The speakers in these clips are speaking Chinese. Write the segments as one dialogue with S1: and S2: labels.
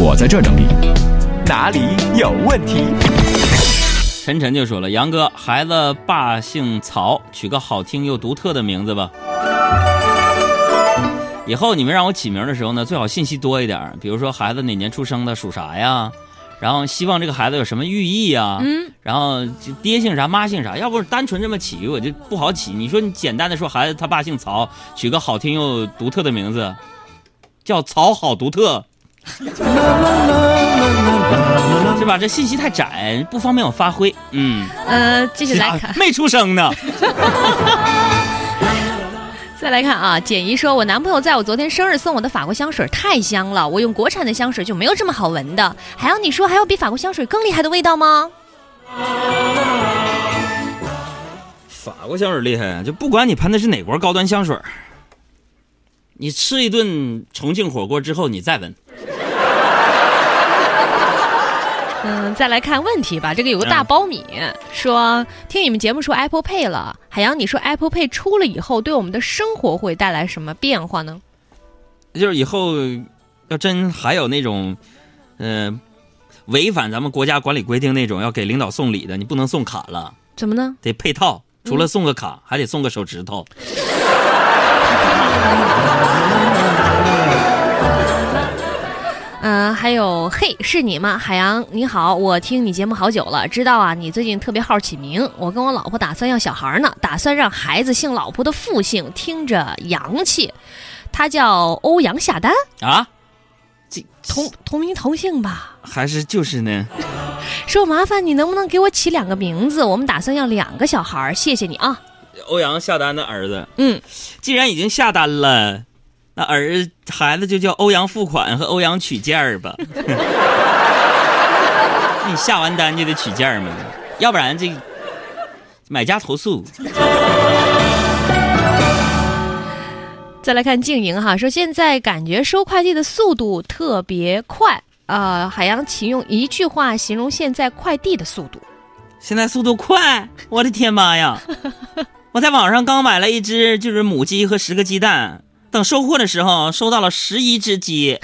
S1: 我在这儿整理。
S2: 哪里有问题？
S3: 晨晨就说了：“杨哥，孩子爸姓曹，取个好听又独特的名字吧。以后你们让我起名的时候呢，最好信息多一点，比如说孩子哪年出生的，属啥呀？然后希望这个孩子有什么寓意呀？
S4: 嗯，
S3: 然后爹姓啥，妈姓啥？要不是单纯这么起，我就不好起。你说你简单的说，孩子他爸姓曹，取个好听又独特的名字，叫曹好独特。” 是吧？这信息太窄，不方便我发挥。嗯，
S4: 呃，继续来看，
S3: 没出生呢。
S4: 再来看啊，简怡说：“我男朋友在我昨天生日送我的法国香水太香了，我用国产的香水就没有这么好闻的。还要你说还有比法国香水更厉害的味道吗？”
S3: 法国香水厉害，就不管你喷的是哪国高端香水，你吃一顿重庆火锅之后，你再闻。
S4: 嗯，再来看问题吧。这个有个大苞米说，听你们节目说 Apple Pay 了，海洋，你说 Apple Pay 出了以后，对我们的生活会带来什么变化呢？
S3: 就是以后要真还有那种，嗯，违反咱们国家管理规定那种要给领导送礼的，你不能送卡了，
S4: 怎么呢？
S3: 得配套，除了送个卡，还得送个手指头。
S4: 嗯，还有嘿，是你吗？海洋你好，我听你节目好久了，知道啊，你最近特别好起名。我跟我老婆打算要小孩呢，打算让孩子姓老婆的父姓，听着洋气。他叫欧阳夏丹
S3: 啊，
S4: 这同同名同姓吧？
S3: 还是就是呢？
S4: 说麻烦你能不能给我起两个名字？我们打算要两个小孩，谢谢你啊。
S3: 欧阳夏丹的儿子，
S4: 嗯，
S3: 既然已经下单了。那儿孩子就叫欧阳付款和欧阳取件儿吧。你下完单就得取件儿嘛，要不然这买家投诉。
S4: 再来看静莹哈，说现在感觉收快递的速度特别快啊！海洋，请用一句话形容现在快递的速度。
S3: 现在速度快，我的天妈呀！我在网上刚买了一只就是母鸡和十个鸡蛋。等收货的时候，收到了十一只鸡。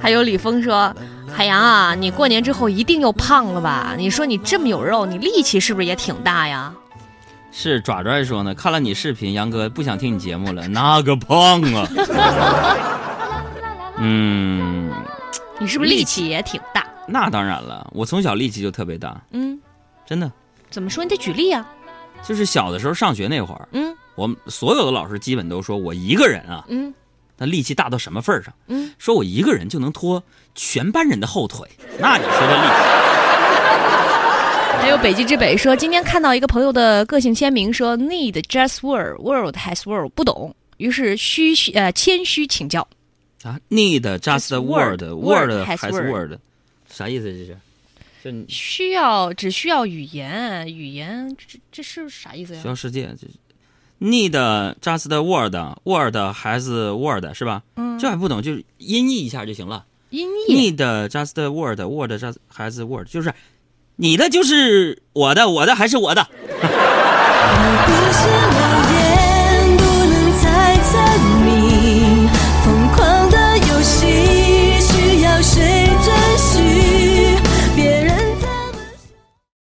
S4: 还有李峰说：“海洋啊，你过年之后一定又胖了吧？你说你这么有肉，你力气是不是也挺大呀？”
S3: 是爪爪说呢，看了你视频，杨哥不想听你节目了，那个胖啊！嗯，
S4: 你是不是力气也挺大？
S3: 那当然了，我从小力气就特别大。
S4: 嗯，
S3: 真的。
S4: 怎么说？你得举例啊！
S3: 就是小的时候上学那会儿，
S4: 嗯，
S3: 我们所有的老师基本都说我一个人啊，
S4: 嗯，
S3: 那力气大到什么份儿上？
S4: 嗯，
S3: 说我一个人就能拖全班人的后腿，那你说这力气？
S4: 还有北极之北说，今天看到一个朋友的个性签名说，Need just word world has world 不懂，于是虚呃谦虚请教
S3: 啊，Need just word
S4: word
S3: has word，啥意思这是？
S4: 需要只需要语言，语言这这是啥意思呀？
S3: 需要世界，这 need just word，word 还是 word 是吧？
S4: 嗯，
S3: 这还不懂，就是音译一下就行了。
S4: 音译
S3: need just word，word just 还是 word，就是你的就是我的，我的还是我的。